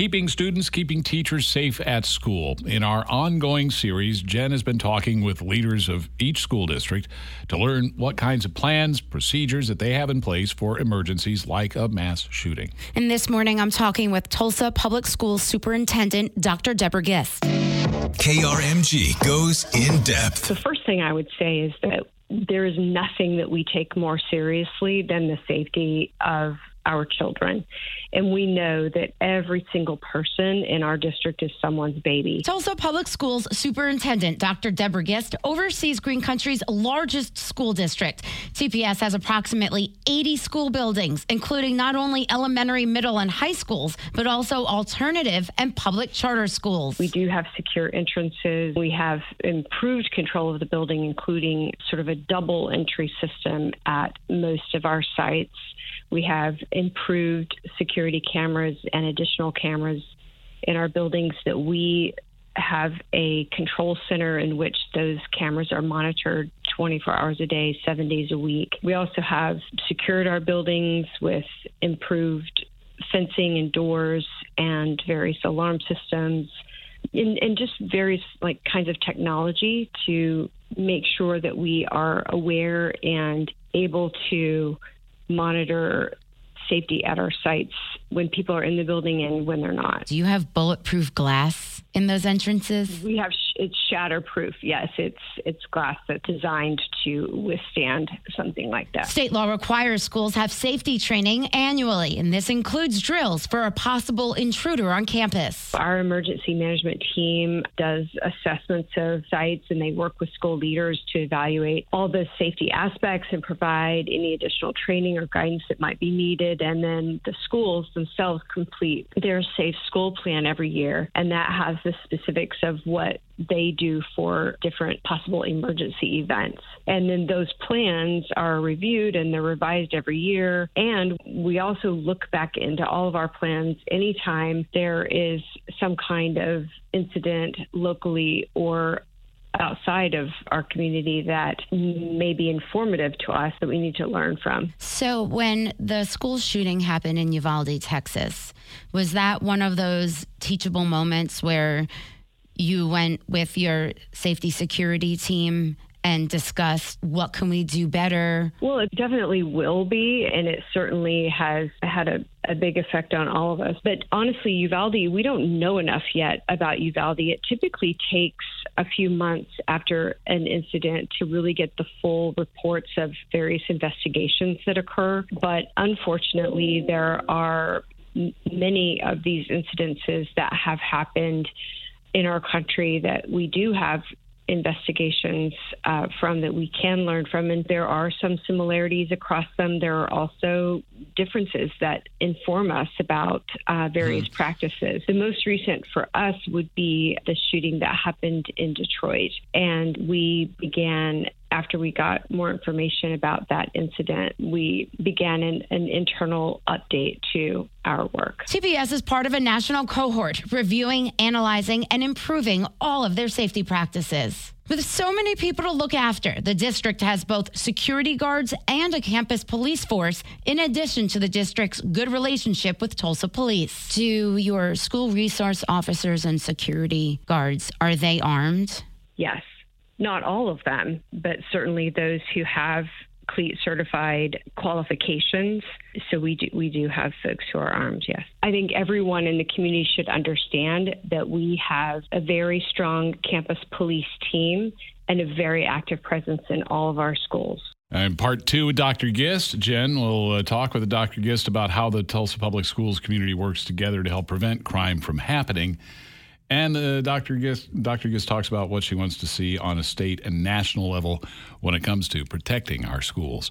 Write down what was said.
keeping students, keeping teachers safe at school. In our ongoing series, Jen has been talking with leaders of each school district to learn what kinds of plans, procedures that they have in place for emergencies like a mass shooting. And this morning, I'm talking with Tulsa Public Schools Superintendent Dr. Deborah Gist. KRMG goes in depth. The first thing I would say is that there is nothing that we take more seriously than the safety of our children. And we know that every single person in our district is someone's baby. Tulsa Public Schools Superintendent Dr. Deborah Gist oversees Green Country's largest school district. TPS has approximately 80 school buildings, including not only elementary, middle, and high schools, but also alternative and public charter schools. We do have secure entrances. We have improved control of the building, including sort of a double entry system at most of our sites. We have improved security cameras and additional cameras in our buildings that we have a control center in which those cameras are monitored 24 hours a day, seven days a week. We also have secured our buildings with improved fencing and doors and various alarm systems and, and just various like kinds of technology to make sure that we are aware and able to monitor safety at our sites when people are in the building and when they're not. Do you have bulletproof glass in those entrances? We have it's shatterproof. Yes, it's it's glass that's designed to withstand something like that. State law requires schools have safety training annually, and this includes drills for a possible intruder on campus. Our emergency management team does assessments of sites and they work with school leaders to evaluate all the safety aspects and provide any additional training or guidance that might be needed. And then the schools themselves complete their safe school plan every year, and that has the specifics of what they do for different possible emergency events. And then those plans are reviewed and they're revised every year. And we also look back into all of our plans anytime there is some kind of incident locally or outside of our community that may be informative to us that we need to learn from. So, when the school shooting happened in Uvalde, Texas, was that one of those teachable moments where you went with your safety security team and discussed what can we do better? Well, it definitely will be, and it certainly has had a, a, big effect on all of us. But honestly, Uvalde, we don't know enough yet about Uvalde. It typically takes a few months after an incident to really get the full reports of various investigations that occur. But unfortunately, there are many of these incidences that have happened in our country that we do have investigations uh, from that we can learn from, and there are some similarities across them. There are also differences that inform us about uh, various mm. practices. The most recent for us would be the shooting that happened in Detroit, and we began after we got more information about that incident, we began an, an, internal update to our work. TPS is part of a national cohort reviewing, analyzing, and improving all of their safety practices. With so many people to look after, the district has both security guards and a campus police force, in addition to the district's good relationship with Tulsa Police. Do your school resource officers and security guards, are they armed? Yes not all of them, but certainly those who have CLEET certified qualifications. So we do we do have folks who are armed. Yes, I think everyone in the community should understand that we have a very strong campus police team and a very active presence in all of our schools. And part two with Dr. Gist. Jen will uh, talk with Dr. Gist about how the Tulsa Public Schools community works together to help prevent crime from happening. And uh, Dr. Gist, Dr. Gist talks about what she wants to see on a state and national level when it comes to protecting our schools.